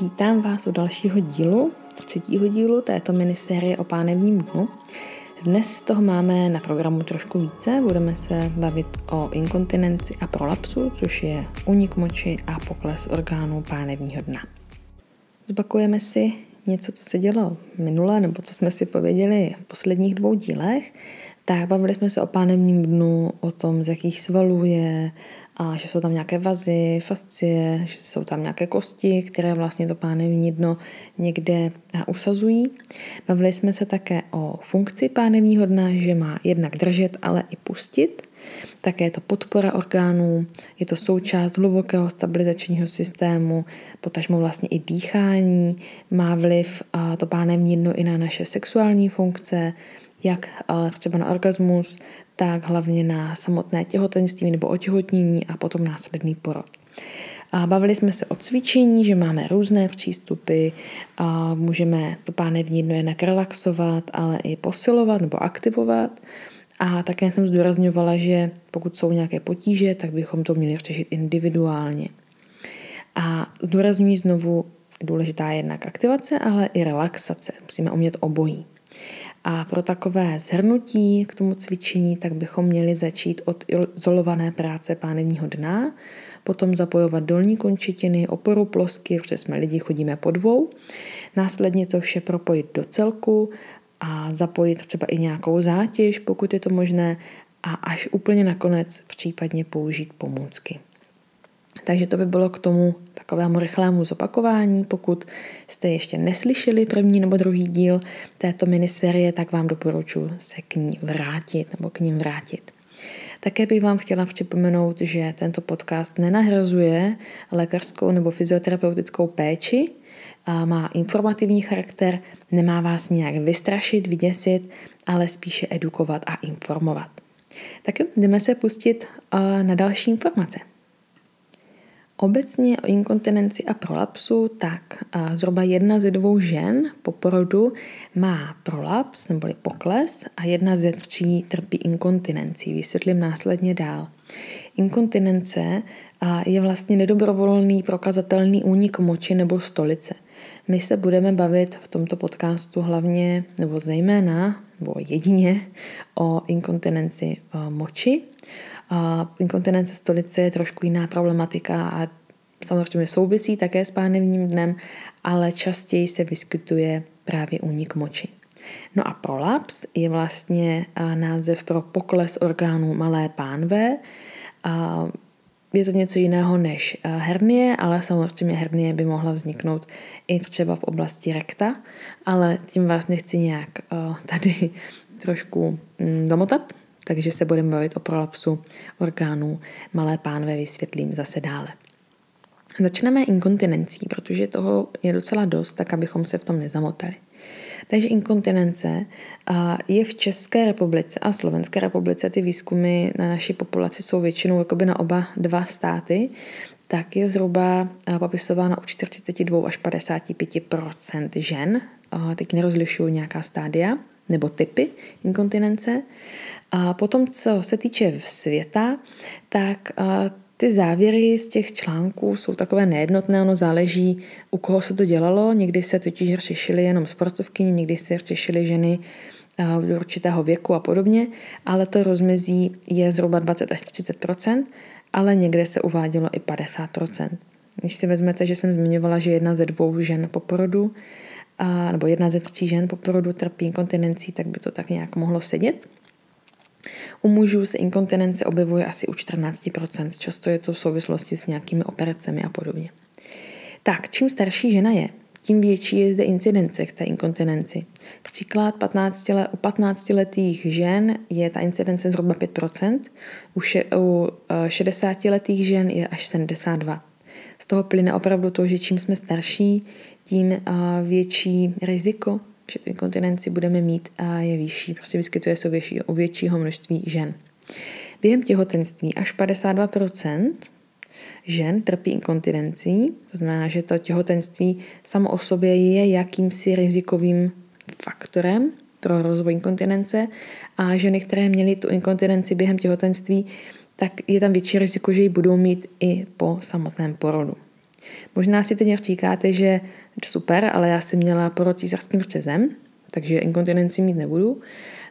Vítám vás u dalšího dílu, třetího dílu této minisérie o pánevním dnu. Dnes toho máme na programu trošku více. Budeme se bavit o inkontinenci a prolapsu, což je unik moči a pokles orgánů pánevního dna. Zbakujeme si něco, co se dělo minule, nebo co jsme si pověděli v posledních dvou dílech. Tak bavili jsme se o pánevním dnu, o tom, z jakých svalů je, a že jsou tam nějaké vazy, fascie, že jsou tam nějaké kosti, které vlastně to pánevní dno někde usazují. Bavili jsme se také o funkci pánevního dna, že má jednak držet, ale i pustit. Také je to podpora orgánů, je to součást hlubokého stabilizačního systému, potažmo vlastně i dýchání, má vliv to pánevní dno i na naše sexuální funkce, jak třeba na orgasmus, tak hlavně na samotné těhotenství nebo otěhotnění a potom následný porod. A bavili jsme se o cvičení, že máme různé přístupy, a můžeme to pánevní dno jednak relaxovat, ale i posilovat nebo aktivovat. A také jsem zdůrazňovala, že pokud jsou nějaké potíže, tak bychom to měli řešit individuálně. A zdůrazňuji znovu, důležitá je jednak aktivace, ale i relaxace. Musíme umět obojí. A pro takové zhrnutí k tomu cvičení, tak bychom měli začít od izolované práce pánevního dna, potom zapojovat dolní končetiny, oporu plosky, protože jsme lidi, chodíme po dvou, následně to vše propojit do celku a zapojit třeba i nějakou zátěž, pokud je to možné, a až úplně nakonec případně použít pomůcky. Takže to by bylo k tomu takovému rychlému zopakování. Pokud jste ještě neslyšeli první nebo druhý díl této miniserie, tak vám doporučuji se k ní vrátit nebo k ním vrátit. Také bych vám chtěla připomenout, že tento podcast nenahrazuje lékařskou nebo fyzioterapeutickou péči, má informativní charakter, nemá vás nějak vystrašit, vyděsit, ale spíše edukovat a informovat. Tak jo, jdeme se pustit na další informace. Obecně o inkontinenci a prolapsu, tak zhruba jedna ze dvou žen po porodu má prolaps neboli pokles a jedna ze tří trpí inkontinencí. Vysvětlím následně dál. Inkontinence je vlastně nedobrovolný prokazatelný únik moči nebo stolice. My se budeme bavit v tomto podcastu hlavně nebo zejména nebo jedině o inkontinenci moči a inkontinence stolice je trošku jiná problematika a samozřejmě souvisí také s pánevním dnem, ale častěji se vyskytuje právě únik moči. No a prolaps je vlastně název pro pokles orgánů malé pánve. Je to něco jiného než hernie, ale samozřejmě hernie by mohla vzniknout i třeba v oblasti rekta, ale tím vás nechci nějak tady trošku mm, domotat takže se budeme bavit o prolapsu orgánů malé pánve, vysvětlím zase dále. Začneme inkontinencí, protože toho je docela dost, tak abychom se v tom nezamotali. Takže inkontinence je v České republice a Slovenské republice, ty výzkumy na naší populaci jsou většinou jakoby na oba dva státy, tak je zhruba popisována u 42 až 55% žen. Teď nerozlišuju nějaká stádia nebo typy inkontinence. A potom, co se týče světa, tak ty závěry z těch článků jsou takové nejednotné, ono záleží, u koho se to dělalo. Někdy se totiž řešily jenom sportovky, někdy se řešily ženy v určitého věku a podobně, ale to rozmezí je zhruba 20 až 30% ale někde se uvádělo i 50% Když si vezmete, že jsem zmiňovala, že jedna ze dvou žen po porodu, nebo jedna ze tří žen po porodu trpí inkontinencí, tak by to tak nějak mohlo sedět. U mužů se inkontinence objevuje asi u 14%, často je to v souvislosti s nějakými operacemi a podobně. Tak, čím starší žena je, tím větší je zde incidence k té inkontinenci. Příklad 15 let, u 15-letých žen je ta incidence zhruba 5%, u, še, u 60-letých eh, žen je až 72%. Z toho plyne opravdu to, že čím jsme starší, tím eh, větší riziko že tu inkontinenci budeme mít a je vyšší. Prostě vyskytuje se u, větší, u většího množství žen. Během těhotenství až 52% žen trpí inkontinencí, to znamená, že to těhotenství samo o sobě je jakýmsi rizikovým faktorem pro rozvoj inkontinence a ženy, které měly tu inkontinenci během těhotenství, tak je tam větší riziko, že ji budou mít i po samotném porodu. Možná si teď říkáte, že super, ale já jsem měla porod císařským řezem, takže inkontinenci mít nebudu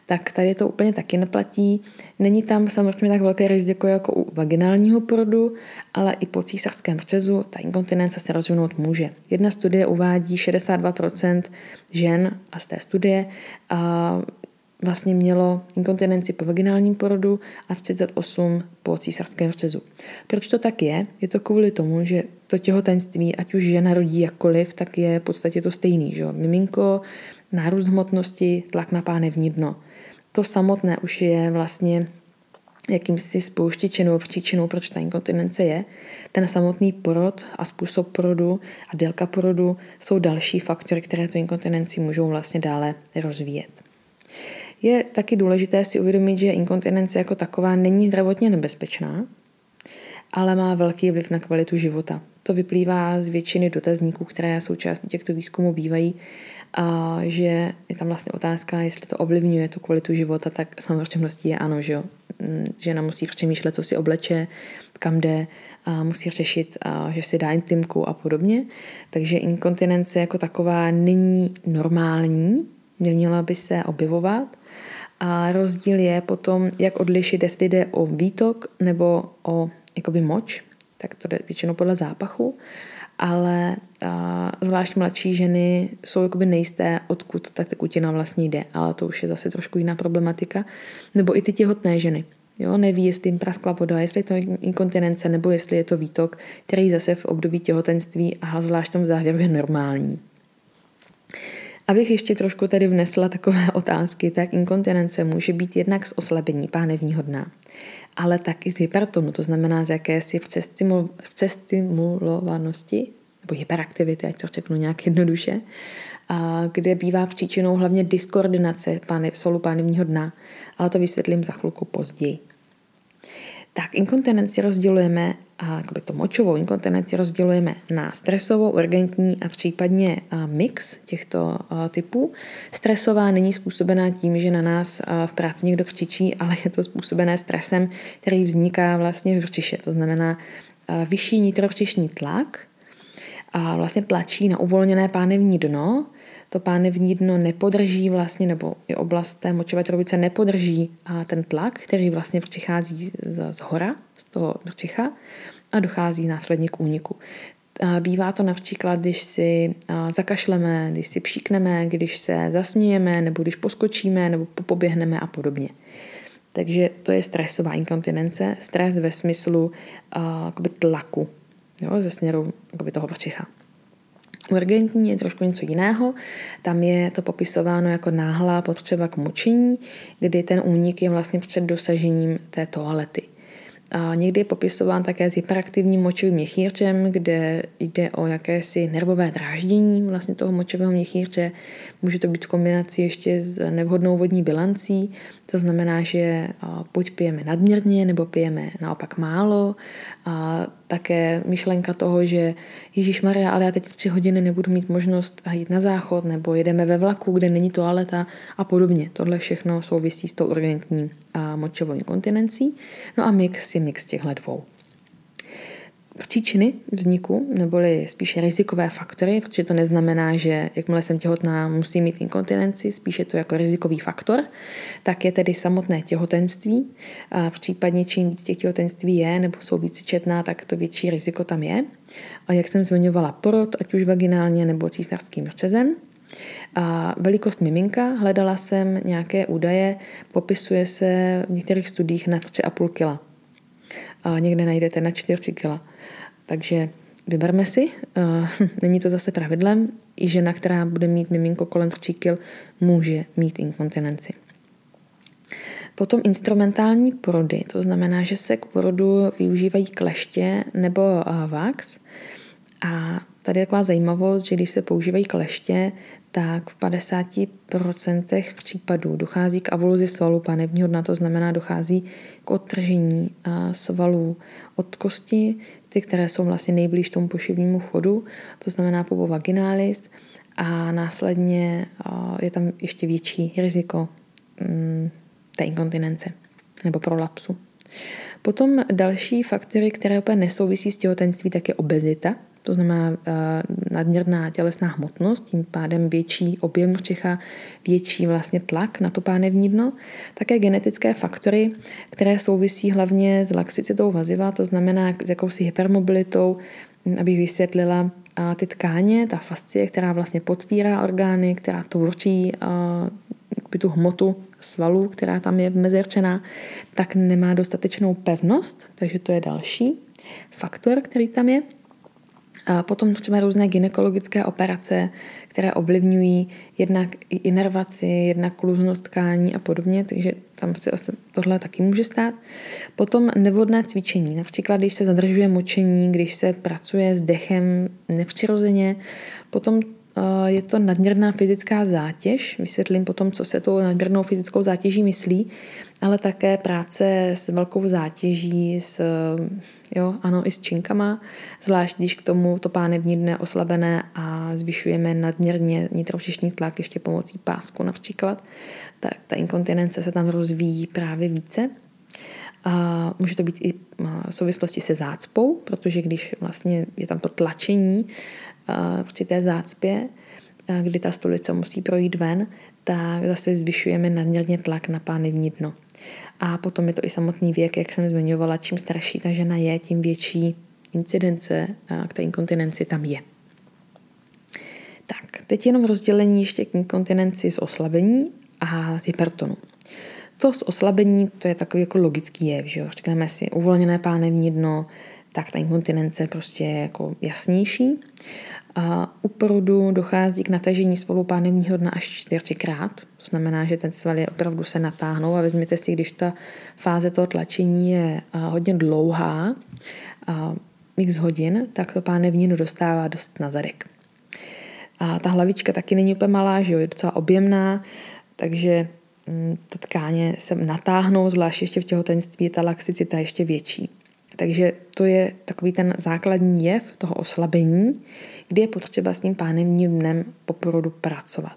tak tady to úplně taky neplatí. Není tam samozřejmě tak velké riziko jako u vaginálního porodu, ale i po císařském řezu ta inkontinence se rozvinout může. Jedna studie uvádí 62% žen a z té studie a vlastně mělo inkontinenci po vaginálním porodu a 38 po císařském řezu. Proč to tak je? Je to kvůli tomu, že to těhotenství, ať už žena rodí jakkoliv, tak je v podstatě to stejný. Že? Miminko, nárůst hmotnosti, tlak na pánevní dno to samotné už je vlastně jakýmsi spouštěčenou příčinou, proč ta inkontinence je. Ten samotný porod a způsob porodu a délka porodu jsou další faktory, které tu inkontinenci můžou vlastně dále rozvíjet. Je taky důležité si uvědomit, že inkontinence jako taková není zdravotně nebezpečná, ale má velký vliv na kvalitu života. To vyplývá z většiny dotazníků, které součástí těchto výzkumů bývají a že je tam vlastně otázka, jestli to ovlivňuje tu kvalitu života, tak samozřejmostí je ano, že jo. Mm, žena musí přemýšlet, co si obleče, kam jde, a musí řešit, a že si dá intimku a podobně. Takže inkontinence jako taková není normální, neměla by se objevovat. A rozdíl je potom, jak odlišit, jestli jde o výtok nebo o jakoby moč, tak to jde většinou podle zápachu ale a, zvlášť mladší ženy jsou jakoby nejisté, odkud ta tekutina vlastně jde, ale to už je zase trošku jiná problematika. Nebo i ty těhotné ženy. Jo, neví, jestli jim praskla voda, jestli je to inkontinence, nebo jestli je to výtok, který zase v období těhotenství a zvlášť v tom závěru je normální. Abych ještě trošku tady vnesla takové otázky, tak inkontinence může být jednak z oslabení pánevního dna, ale taky z hypertonu, to znamená z jakési přestimulovanosti nebo hyperaktivity, ať to řeknu nějak jednoduše, a kde bývá příčinou hlavně diskoordinace páne, solu pánevního dna, ale to vysvětlím za chvilku později. Tak inkontinenci rozdělujeme, a to močovou inkontinenci rozdělujeme na stresovou, urgentní a případně mix těchto typů. Stresová není způsobená tím, že na nás v práci někdo křičí, ale je to způsobené stresem, který vzniká vlastně v břiše. To znamená vyšší nitrobřišní tlak, a vlastně tlačí na uvolněné pánevní dno to pánevní dno nepodrží vlastně, nebo i oblast té močové trubice nepodrží a ten tlak, který vlastně přichází z hora, z toho břicha a dochází následně k úniku. Bývá to například, když si zakašleme, když si příkneme, když se zasmějeme, nebo když poskočíme, nebo popoběhneme a podobně. Takže to je stresová inkontinence, stres ve smyslu uh, tlaku jo, ze směru toho břicha. Urgentní je trošku něco jiného. Tam je to popisováno jako náhlá potřeba k mučení, kdy ten únik je vlastně před dosažením té toalety. A někdy je popisován také s hyperaktivním močovým měchýrčem, kde jde o jakési nervové dráždění vlastně toho močového měchýrče. Může to být v kombinaci ještě s nevhodnou vodní bilancí, to znamená, že buď pijeme nadměrně, nebo pijeme naopak málo. A také myšlenka toho, že Ježíš Maria, ale já teď tři hodiny nebudu mít možnost jít na záchod, nebo jedeme ve vlaku, kde není toaleta a podobně. Tohle všechno souvisí s tou urgentní močovou inkontinencí. No a mix je mix těchto dvou příčiny vzniku, neboli spíše rizikové faktory, protože to neznamená, že jakmile jsem těhotná, musím mít inkontinenci, spíše to jako rizikový faktor, tak je tedy samotné těhotenství. A případně čím víc těch těhotenství je, nebo jsou víc četná, tak to větší riziko tam je. A jak jsem zmiňovala, porod, ať už vaginálně nebo císařským řezem. A velikost miminka, hledala jsem nějaké údaje, popisuje se v některých studiích na 3,5 kg. A někde najdete na 4 kg. Takže vyberme si, není to zase pravidlem, i žena, která bude mít miminko kolem 3 kg, může mít inkontinenci. Potom instrumentální porody, to znamená, že se k porodu využívají kleště nebo vax. A tady je taková zajímavost, že když se používají kleště, tak v 50% případů dochází k avoluzi svalů panevního dna, to znamená dochází k odtržení svalů od kosti, ty, které jsou vlastně nejblíž tomu pošivnímu chodu, to znamená pubo vaginalis a následně je tam ještě větší riziko mm, té inkontinence nebo prolapsu. Potom další faktory, které úplně nesouvisí s těhotenství, tak je obezita, to znamená uh, nadměrná tělesná hmotnost, tím pádem větší objem břicha, větší vlastně tlak na to pánevní dno. Také genetické faktory, které souvisí hlavně s laxicitou vaziva, to znamená s jakousi hypermobilitou, hm, abych vysvětlila, ty tkáně, ta fascie, která vlastně podpírá orgány, která tvoří uh, tu hmotu svalů, která tam je mezerčená, tak nemá dostatečnou pevnost, takže to je další faktor, který tam je. Potom třeba různé gynekologické operace, které ovlivňují jednak inervaci, jednak kluznost tkání a podobně, takže tam se tohle taky může stát. Potom nevodné cvičení, například když se zadržuje močení, když se pracuje s dechem nepřirozeně, potom je to nadměrná fyzická zátěž. Vysvětlím potom, co se tou nadměrnou fyzickou zátěží myslí, ale také práce s velkou zátěží, s, jo, ano, i s činkama, zvlášť když k tomu to pánevní dne oslabené a zvyšujeme nadměrně nitrobřišní tlak ještě pomocí pásku například, tak ta inkontinence se tam rozvíjí právě více. A může to být i v souvislosti se zácpou, protože když vlastně je tam to tlačení při té zácpě, kdy ta stolice musí projít ven, tak zase zvyšujeme nadměrně tlak na pánevní dno. A potom je to i samotný věk, jak jsem zmiňovala, čím starší ta žena je, tím větší incidence k té inkontinenci tam je. Tak, teď jenom rozdělení ještě k inkontinenci z oslabení a z hypertonu. To z oslabení, to je takový jako logický jev, že jo? Řekneme si uvolněné pánevní dno, tak ta inkontinence je prostě jako jasnější. A u porodu dochází k natažení svalů pánevního dna až čtyřikrát. To znamená, že ten svaly opravdu se natáhnou a vezměte si, když ta fáze toho tlačení je hodně dlouhá, x hodin, tak to pánevní dno dostává dost na zadek. A ta hlavička taky není úplně malá, že jo, je docela objemná, takže mm, ta tkáně se natáhnou, zvlášť ještě v těhotenství je ta laxicita ještě větší. Takže to je takový ten základní jev toho oslabení, kdy je potřeba s tím pánevním dnem po porodu pracovat.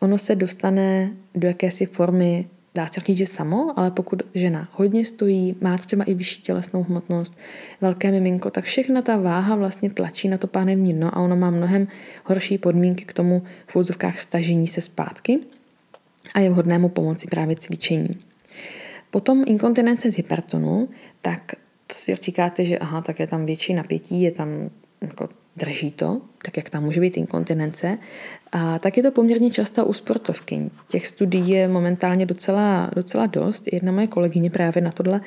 Ono se dostane do jakési formy, dá se říct, že samo, ale pokud žena hodně stojí, má třeba i vyšší tělesnou hmotnost, velké miminko, tak všechna ta váha vlastně tlačí na to pánevní dno a ono má mnohem horší podmínky k tomu v úzovkách stažení se zpátky a je vhodné mu pomoci právě cvičení. Potom inkontinence z hypertonu, tak si říkáte, že aha, tak je tam větší napětí, je tam jako drží to, tak jak tam může být inkontinence, a tak je to poměrně často u sportovky. Těch studií je momentálně docela, docela dost. Jedna moje kolegyně právě na tohle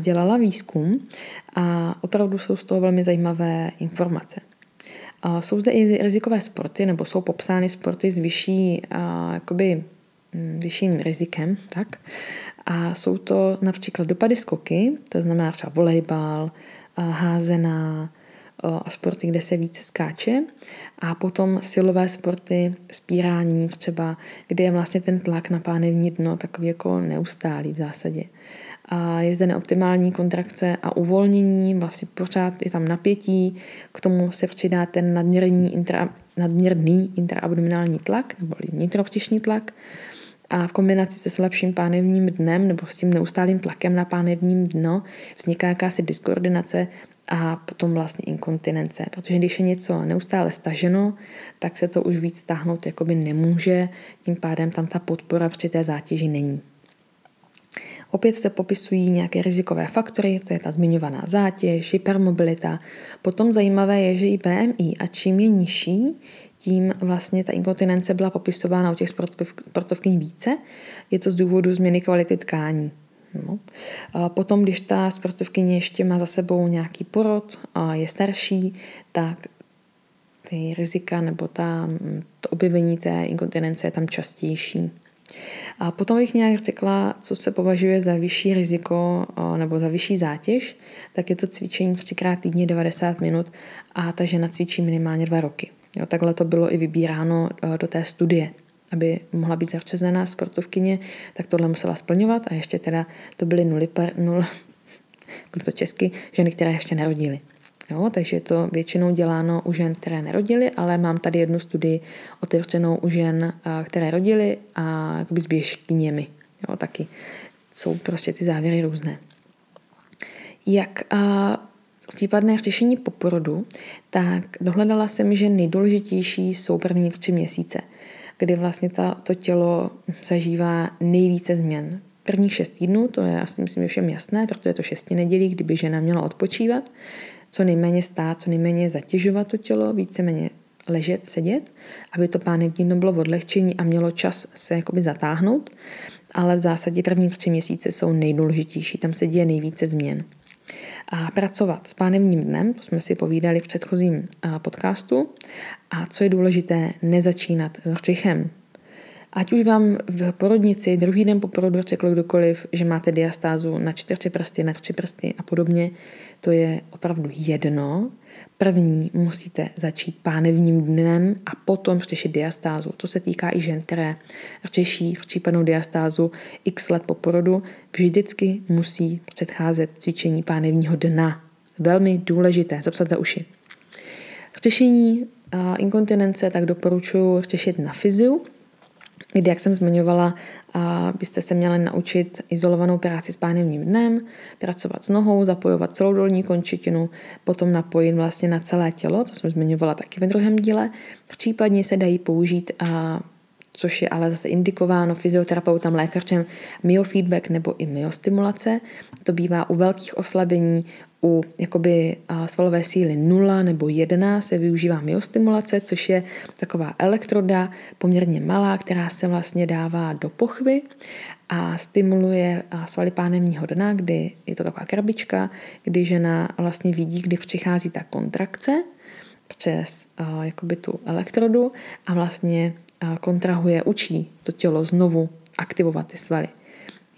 dělala výzkum a opravdu jsou z toho velmi zajímavé informace. A jsou zde i rizikové sporty, nebo jsou popsány sporty s vyšší, a, jakoby, mm, vyšším rizikem, tak. A jsou to například dopady skoky, to znamená třeba volejbal, házená, a sporty, kde se více skáče. A potom silové sporty, spírání třeba, kde je vlastně ten tlak na pánevní dno takový jako neustálý v zásadě. A je zde neoptimální kontrakce a uvolnění, vlastně pořád je tam napětí, k tomu se přidá ten nadměrný, intra, nadměrný intraabdominální tlak nebo nitroptišní tlak a v kombinaci se slabším pánevním dnem nebo s tím neustálým tlakem na pánevním dno vzniká jakási diskoordinace a potom vlastně inkontinence, protože když je něco neustále staženo, tak se to už víc stáhnout jakoby nemůže, tím pádem tam ta podpora při té zátěži není. Opět se popisují nějaké rizikové faktory, to je ta zmiňovaná zátěž, hypermobilita. Potom zajímavé je, že i BMI a čím je nižší, tím vlastně ta inkontinence byla popisována u těch sportovkyň více. Je to z důvodu změny kvality tkání. No. A potom, když ta sportovkyně ještě má za sebou nějaký porod a je starší, tak ty rizika nebo ta, to objevení té inkontinence je tam častější. A potom bych nějak řekla, co se považuje za vyšší riziko nebo za vyšší zátěž, tak je to cvičení třikrát týdně 90 minut a ta žena cvičí minimálně dva roky. Jo, takhle to bylo i vybíráno do té studie aby mohla být zařazená sportovkyně, tak tohle musela splňovat a ještě teda to byly nuly, per, nul, to česky, ženy, které ještě nerodily. Jo, takže je to většinou děláno u žen, které nerodily, ale mám tady jednu studii otevřenou u žen, které rodily a jakoby s běžkyněmi. Jo, taky jsou prostě ty závěry různé. Jak a případné řešení po porodu, tak dohledala jsem, že nejdůležitější jsou první tři měsíce, kdy vlastně ta, to tělo zažívá nejvíce změn. Prvních šest týdnů, to je, já si myslím, že všem jasné, protože je to šesti nedělí, kdyby žena měla odpočívat, co nejméně stát, co nejméně zatěžovat to tělo, víceméně ležet, sedět, aby to pánevní dno bylo v odlehčení a mělo čas se jakoby zatáhnout, ale v zásadě první tři měsíce jsou nejdůležitější, tam se děje nejvíce změn. A pracovat s pánevním dnem, to jsme si povídali v předchozím podcastu. A co je důležité, nezačínat vřichem. Ať už vám v porodnici druhý den po porodu řekl kdokoliv, že máte diastázu na čtyři prsty, na tři prsty a podobně, to je opravdu jedno. První musíte začít pánevním dnem a potom řešit diastázu. To se týká i žen, které řeší případnou diastázu x let po porodu. Vždycky musí předcházet cvičení pánevního dna. Velmi důležité, zapsat za uši. Řešení inkontinence tak doporučuji řešit na fyziu, kdy, jak jsem zmiňovala, byste se měli naučit izolovanou práci s pánevním dnem, pracovat s nohou, zapojovat celou dolní končetinu, potom napojit vlastně na celé tělo, to jsem zmiňovala taky ve druhém díle. Případně se dají použít což je ale zase indikováno fyzioterapeutem, lékařem, myofeedback nebo i myostimulace. To bývá u velkých oslabení, u jakoby svalové síly 0 nebo 1 se využívá myostimulace, což je taková elektroda poměrně malá, která se vlastně dává do pochvy a stimuluje svaly pánevního dna, kdy je to taková krabička, kdy žena vlastně vidí, kdy přichází ta kontrakce přes jakoby tu elektrodu a vlastně kontrahuje, učí to tělo znovu aktivovat ty svaly.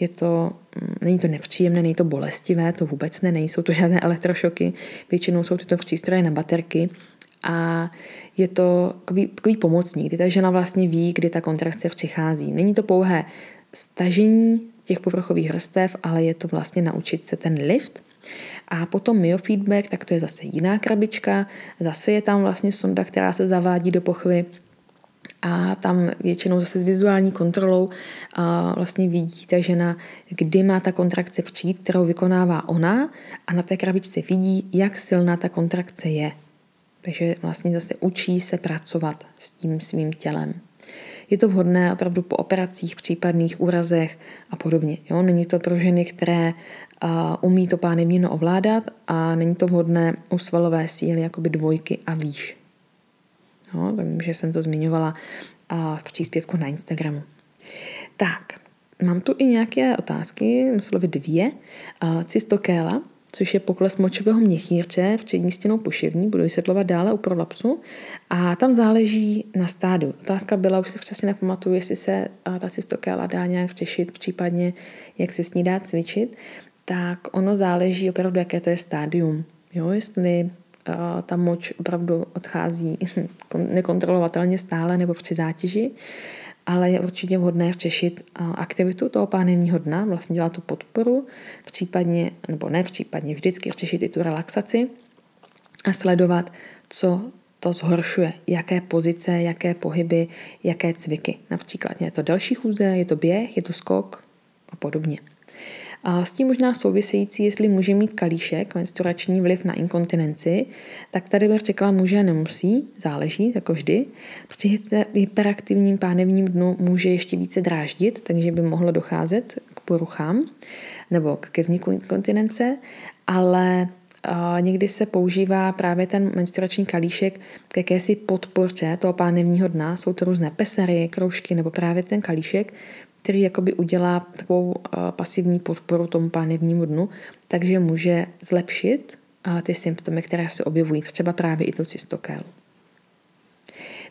Je to, mm, není to nepříjemné, není to bolestivé, to vůbec ne, nejsou to žádné elektrošoky, většinou jsou tyto přístroje na baterky a je to takový, takový pomocník, kdy ta žena vlastně ví, kdy ta kontrakce přichází. Není to pouhé stažení těch povrchových vrstev, ale je to vlastně naučit se ten lift. A potom myofeedback, tak to je zase jiná krabička, zase je tam vlastně sonda, která se zavádí do pochvy a tam většinou zase s vizuální kontrolou a vlastně vidí ta žena, kdy má ta kontrakce přijít, kterou vykonává ona a na té krabičce vidí, jak silná ta kontrakce je. Takže vlastně zase učí se pracovat s tím svým tělem. Je to vhodné opravdu po operacích, případných úrazech a podobně. Jo? Není to pro ženy, které uh, umí to pánevníno ovládat a není to vhodné u svalové síly, jakoby dvojky a výš. No, vím, že jsem to zmiňovala v příspěvku na Instagramu. Tak, mám tu i nějaké otázky, slovy dvě. Cystokéla, což je pokles močového měchýrče přední stěnou poševní, budu vysvětlovat dále u prolapsu. A tam záleží na stádu. Otázka byla, už se přesně nepamatuju, jestli se ta cystokéla dá nějak řešit, případně jak se s ní dá cvičit. Tak ono záleží opravdu, jaké to je stádium. Jo, jestli ta moč opravdu odchází nekontrolovatelně stále nebo při zátěži, ale je určitě vhodné řešit aktivitu toho pánevního dna, vlastně dělat tu podporu, případně, nebo ne případně, vždycky řešit i tu relaxaci a sledovat, co to zhoršuje, jaké pozice, jaké pohyby, jaké cviky. Například je to další chůze, je to běh, je to skok a podobně. A s tím možná související, jestli může mít kalíšek menstruační vliv na inkontinenci, tak tady bych řekla může a nemusí, záleží, jako vždy. Při hyperaktivním pánevním dnu může ještě více dráždit, takže by mohlo docházet k poruchám nebo ke vzniku inkontinence, ale někdy se používá právě ten menstruační kalíšek k jakési podpoře toho pánevního dna. Jsou to různé pesery, kroužky nebo právě ten kalíšek, který jakoby udělá takovou pasivní podporu tomu pánevnímu dnu, takže může zlepšit ty symptomy, které se objevují, třeba právě i tu cystokélu.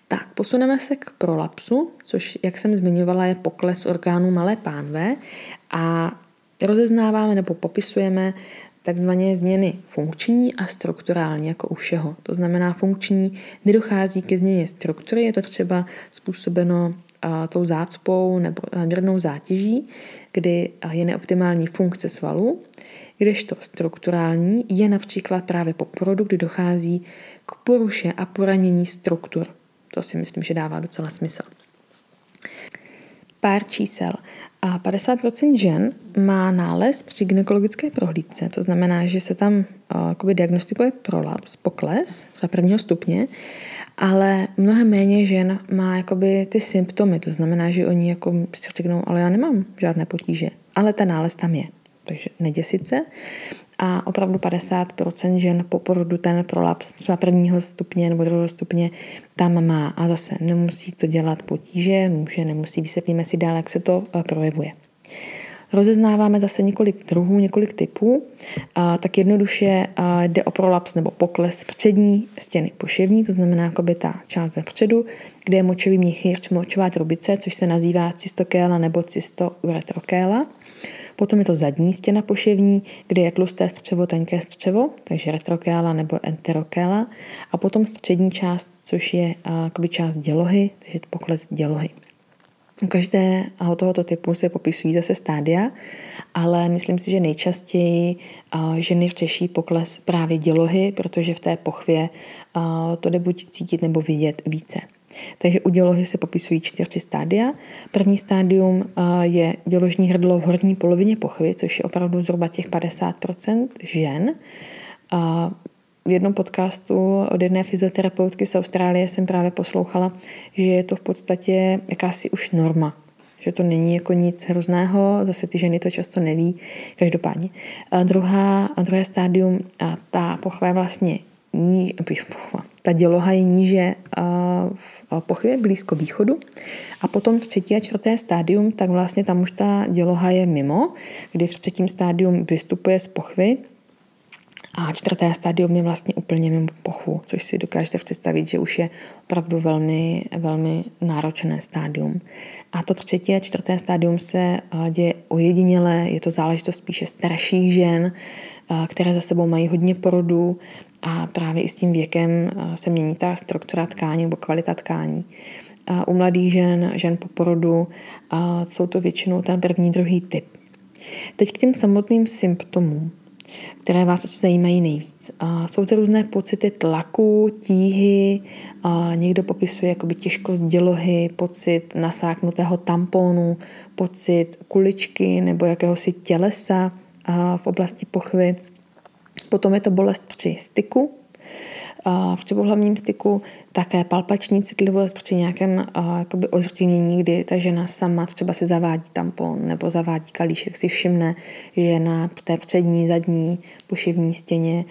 Tak, posuneme se k prolapsu, což, jak jsem zmiňovala, je pokles orgánů malé pánve a rozeznáváme nebo popisujeme takzvané změny funkční a strukturální, jako u všeho. To znamená funkční, nedochází ke změně struktury, je to třeba způsobeno tou zácpou nebo nadměrnou zátěží, kdy je neoptimální funkce svalu, kdežto strukturální je například právě po porodu, kdy dochází k poruše a poranění struktur. To si myslím, že dává docela smysl. Pár čísel. A 50% žen má nález při gynekologické prohlídce, to znamená, že se tam uh, diagnostikuje prolaps, pokles, za prvního stupně, ale mnohem méně žen má jakoby ty symptomy, to znamená, že oni jako si řeknou, ale já nemám žádné potíže, ale ten nález tam je. Takže neděsit se a opravdu 50% žen po porodu ten prolaps třeba prvního stupně nebo druhého stupně tam má a zase nemusí to dělat potíže, může, nemusí, vysvětlíme si dál, jak se to eh, projevuje. Rozeznáváme zase několik druhů, několik typů. A, tak jednoduše a, jde o prolaps nebo pokles přední stěny poševní, to znamená jakoby ta část vepředu, kde je močový měchýř, močová trubice, což se nazývá cystokéla nebo cystouretrokéla. Potom je to zadní stěna poševní, kde je tlusté střevo, tenké střevo, takže retrokéla nebo enterokéla. A potom střední část, což je uh, část dělohy, takže pokles dělohy. U každého tohoto typu se popisují zase stádia, ale myslím si, že nejčastěji ženy řeší pokles právě dělohy, protože v té pochvě to jde buď cítit nebo vidět více. Takže u dělohy se popisují čtyři stádia. První stádium je děložní hrdlo v horní polovině pochvy, což je opravdu zhruba těch 50% žen. V jednom podcastu od jedné fyzioterapeutky z Austrálie jsem právě poslouchala, že je to v podstatě jakási už norma, že to není jako nic hrozného, zase ty ženy to často neví, každopádně. A druhá, a druhé stádium, a ta pochva je vlastně ní, pochva, ta děloha je níže v pochvě blízko východu a potom třetí a čtvrté stádium, tak vlastně tam už ta děloha je mimo, kdy v třetím stádium vystupuje z pochvy a čtvrté stádium je vlastně úplně mimo pochvu, což si dokážete představit, že už je opravdu velmi, velmi náročné stádium. A to třetí a čtvrté stádium se děje ojediněle, je to záležitost spíše starších žen, které za sebou mají hodně porodů a právě i s tím věkem se mění ta struktura tkání nebo kvalita tkání. U mladých žen, žen po porodu, jsou to většinou ten první, druhý typ. Teď k těm samotným symptomům které vás asi zajímají nejvíc. Jsou to různé pocity tlaku, tíhy, někdo popisuje jakoby těžkost dělohy, pocit nasáknutého tamponu, pocit kuličky nebo jakéhosi tělesa v oblasti pochvy. Potom je to bolest při styku, v přepohlavním styku také palpační citlivost při nějakém jakoby ozřívnění, kdy ta žena sama třeba se zavádí tampon nebo zavádí kalíš, tak si všimne, že na té přední, zadní pošivní stěně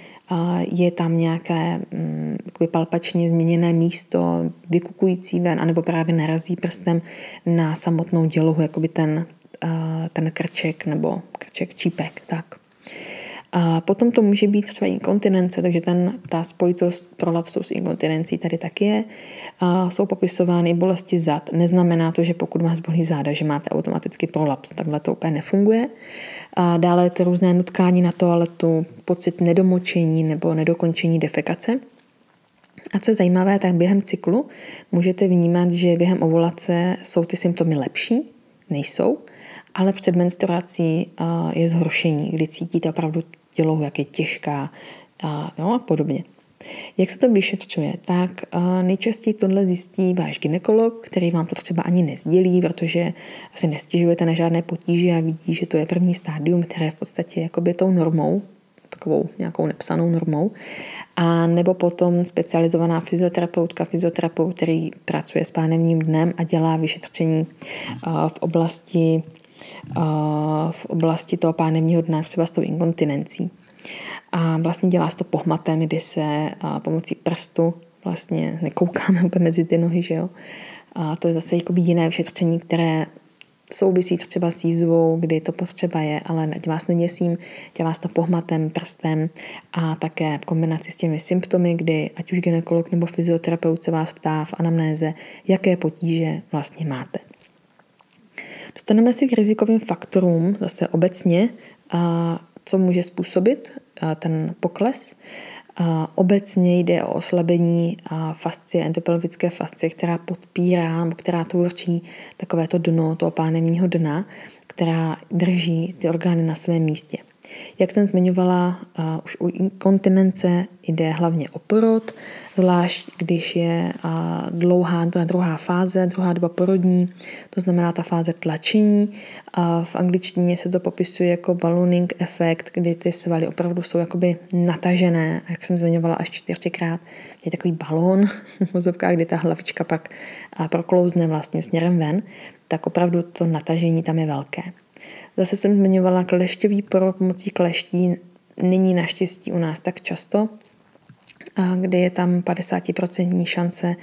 je tam nějaké mm, jakoby palpačně změněné místo, vykukující ven, anebo právě narazí prstem na samotnou dělohu, jakoby ten, ten krček nebo krček čípek. Tak. A potom to může být třeba inkontinence, takže ten, ta spojitost prolapsu s inkontinencí tady taky je. A jsou popisovány bolesti zad. Neznamená to, že pokud vás bolí záda, že máte automaticky prolaps. Takhle to úplně nefunguje. A dále je to různé nutkání na toaletu, pocit nedomočení nebo nedokončení defekace. A co je zajímavé, tak během cyklu můžete vnímat, že během ovulace jsou ty symptomy lepší, nejsou, ale před menstruací je zhoršení, kdy cítíte opravdu tělo, jak je těžká a, no a podobně. Jak se to vyšetřuje? Tak nejčastěji tohle zjistí váš ginekolog, který vám to třeba ani nezdělí, protože asi nestěžujete na žádné potíže a vidí, že to je první stádium, které je v podstatě jakoby tou normou, takovou nějakou nepsanou normou. A nebo potom specializovaná fyzioterapeutka, fyzioterapeut, který pracuje s pánevním dnem a dělá vyšetření v oblasti v oblasti toho pánevního dna, třeba s tou inkontinencí. A vlastně dělá se to pohmatem, kdy se pomocí prstu vlastně nekoukáme úplně mezi ty nohy, že jo. A to je zase jakoby jiné vyšetření, které souvisí třeba s jízvou, kdy to potřeba je, ale ať vás neděsím, dělá se to pohmatem, prstem a také v kombinaci s těmi symptomy, kdy ať už ginekolog nebo fyzioterapeut se vás ptá v anamnéze, jaké potíže vlastně máte. Dostaneme si k rizikovým faktorům zase obecně, co může způsobit ten pokles. Obecně jde o oslabení fascie, endopelvické fascie, která podpírá nebo která tvoří takovéto dno toho pánevního dna, která drží ty orgány na svém místě. Jak jsem zmiňovala, už u inkontinence jde hlavně o porod, zvlášť když je uh, dlouhá ta druhá fáze, druhá doba porodní, to znamená ta fáze tlačení. V angličtině se to popisuje jako ballooning efekt, kdy ty svaly opravdu jsou jakoby natažené, jak jsem zmiňovala až čtyřikrát, je takový balón v kdy ta hlavička pak proklouzne vlastně směrem ven, tak opravdu to natažení tam je velké. Zase jsem zmiňovala klešťový porod pomocí kleští. Není naštěstí u nás tak často, kde je tam 50% šance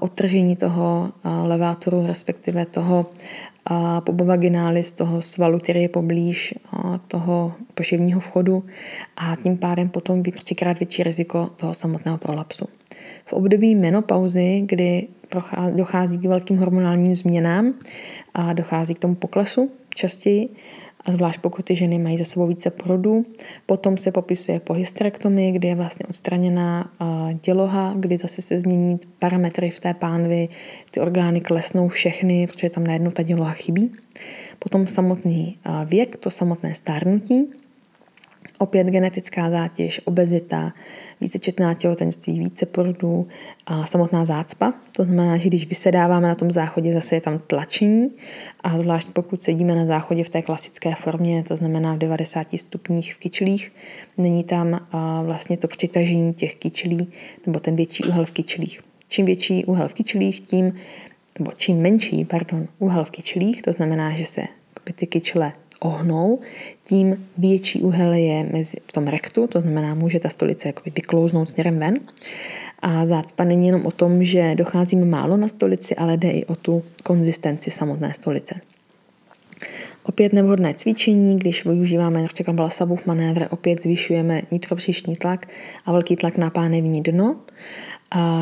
odtržení toho levátoru, respektive toho z toho svalu, který je poblíž toho poševního vchodu a tím pádem potom být třikrát větší riziko toho samotného prolapsu. V období menopauzy, kdy dochází k velkým hormonálním změnám a dochází k tomu poklesu častěji, a zvlášť pokud ty ženy mají za sebou více porodů. Potom se popisuje po hysterektomii, kdy je vlastně odstraněná děloha, kdy zase se změní parametry v té pánvi, ty orgány klesnou všechny, protože tam najednou ta děloha chybí. Potom samotný věk, to samotné stárnutí, Opět genetická zátěž, obezita, vícečetná těhotenství, více porodů a samotná zácpa. To znamená, že když vysedáváme na tom záchodě, zase je tam tlačení a zvlášť pokud sedíme na záchodě v té klasické formě, to znamená v 90 stupních v kyčlích, není tam vlastně to přitažení těch kyčlí nebo ten větší úhel v kyčlích. Čím větší úhel v kyčlích, tím, nebo čím menší, pardon, úhel v kyčlích, to znamená, že se ty kyčle ohnou, tím větší úhel je mezi, v tom rektu, to znamená, může ta stolice jakoby vyklouznout směrem ven. A zácpa není jenom o tom, že docházíme málo na stolici, ale jde i o tu konzistenci samotné stolice. Opět nevhodné cvičení, když využíváme například Balasabův manévr, opět zvyšujeme nitropříšní tlak a velký tlak na pánevní dno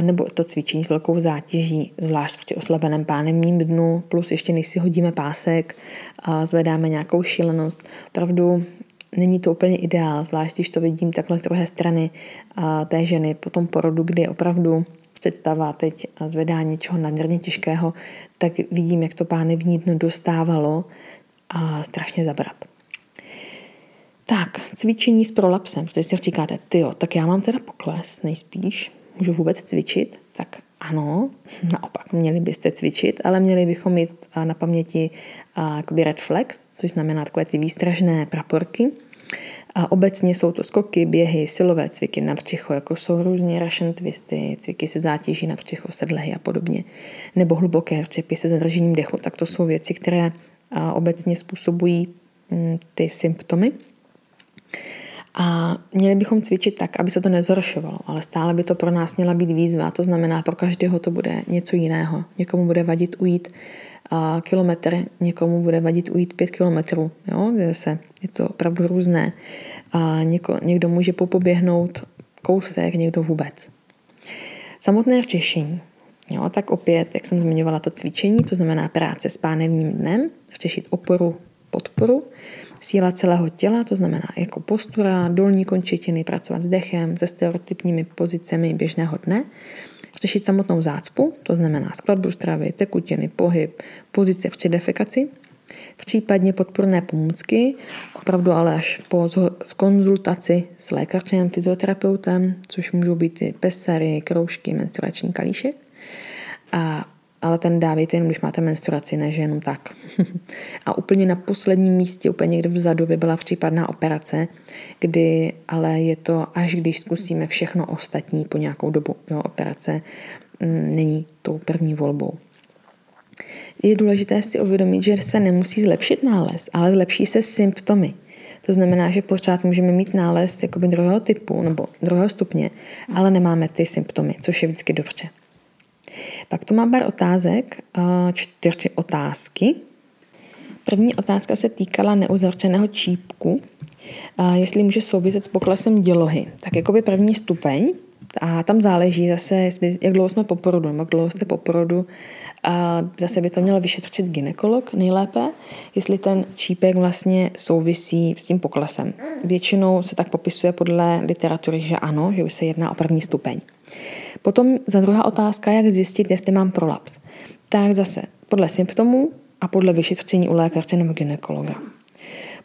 nebo to cvičení s velkou zátěží, zvlášť při oslabeném pánevním dnu, plus ještě než si hodíme pásek a zvedáme nějakou šílenost. Opravdu není to úplně ideál, zvlášť když to vidím takhle z druhé strany té ženy po tom porodu, kdy opravdu představa teď zvedá něčeho nadměrně těžkého, tak vidím, jak to pánevní dno dostávalo a strašně zabrat. Tak, cvičení s prolapsem, protože si říkáte, ty tak já mám teda pokles nejspíš, můžu vůbec cvičit, tak ano, naopak, měli byste cvičit, ale měli bychom mít na paměti jakoby red flags, což znamená takové ty výstražné praporky. A obecně jsou to skoky, běhy, silové cviky na břicho, jako jsou různě Russian twisty, cviky se zátěží na břicho, sedlehy a podobně, nebo hluboké řepy se zadržením dechu. Tak to jsou věci, které obecně způsobují mm, ty symptomy. A měli bychom cvičit tak, aby se to nezhoršovalo, ale stále by to pro nás měla být výzva. To znamená, pro každého to bude něco jiného. Někomu bude vadit ujít kilometr, někomu bude vadit ujít pět kilometrů. Jo? Zase je to opravdu různé. A něko, někdo může popoběhnout kousek, někdo vůbec. Samotné řešení. Jo, tak opět, jak jsem zmiňovala, to cvičení, to znamená práce s pánevním dnem, řešit oporu, podporu, síla celého těla, to znamená jako postura, dolní končetiny, pracovat s dechem, se stereotypními pozicemi běžného dne, řešit samotnou zácpu, to znamená skladbu stravy, tekutiny, pohyb, pozice při defekaci, případně podporné pomůcky, opravdu ale až po konzultaci s lékařem, fyzioterapeutem, což můžou být i pesery, kroužky, menstruační kalíšek. A ale ten dávejte jenom, když máte menstruaci, ne že jenom tak. a úplně na posledním místě, úplně někde vzadu by byla případná operace, kdy ale je to až když zkusíme všechno ostatní po nějakou dobu. Jo, operace mm, není tou první volbou. Je důležité si uvědomit, že se nemusí zlepšit nález, ale zlepší se symptomy. To znamená, že pořád můžeme mít nález jakoby druhého typu nebo druhého stupně, ale nemáme ty symptomy, což je vždycky dobře. Pak tu mám pár otázek, čtyři otázky. První otázka se týkala neuzavřeného čípku, jestli může souviset s poklesem dělohy. Tak jako by první stupeň, a tam záleží zase, jak dlouho jsme po porodu, nebo jak dlouho jste po porodu. A zase by to mělo vyšetřit ginekolog nejlépe, jestli ten čípek vlastně souvisí s tím poklesem. Většinou se tak popisuje podle literatury, že ano, že už se jedná o první stupeň. Potom za druhá otázka, jak zjistit, jestli mám prolaps. Tak zase podle symptomů a podle vyšetření u lékaře nebo ginekologa.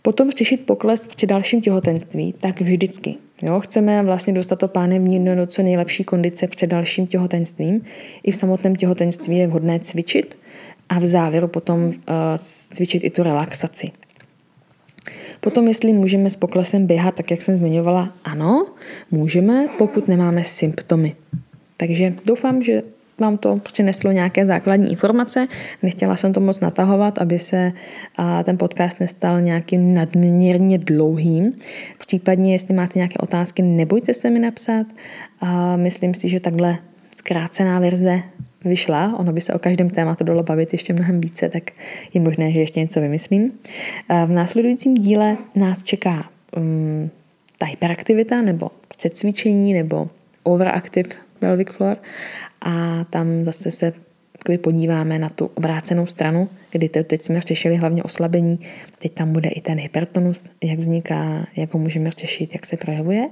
Potom řešit pokles při dalším těhotenství, tak vždycky. Jo, chceme vlastně dostat to pánevní dno do co nejlepší kondice před dalším těhotenstvím. I v samotném těhotenství je vhodné cvičit a v závěru potom uh, cvičit i tu relaxaci. Potom, jestli můžeme s poklesem běhat, tak jak jsem zmiňovala, ano, můžeme, pokud nemáme symptomy. Takže doufám, že vám to přineslo nějaké základní informace. Nechtěla jsem to moc natahovat, aby se ten podcast nestal nějakým nadměrně dlouhým. Případně, jestli máte nějaké otázky, nebojte se mi napsat. Myslím si, že takhle zkrácená verze vyšla, ono by se o každém tématu dalo bavit ještě mnohem více, tak je možné, že ještě něco vymyslím. V následujícím díle nás čeká um, ta hyperaktivita nebo předcvičení nebo overactive pelvic floor a tam zase se podíváme na tu obrácenou stranu, kdy to teď jsme řešili hlavně oslabení, teď tam bude i ten hypertonus, jak vzniká, jak ho můžeme řešit, jak se projevuje.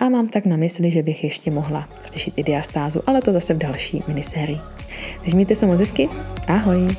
A mám tak na mysli, že bych ještě mohla řešit i diastázu, ale to zase v další minisérii. Takže mějte se moc hezky. Ahoj!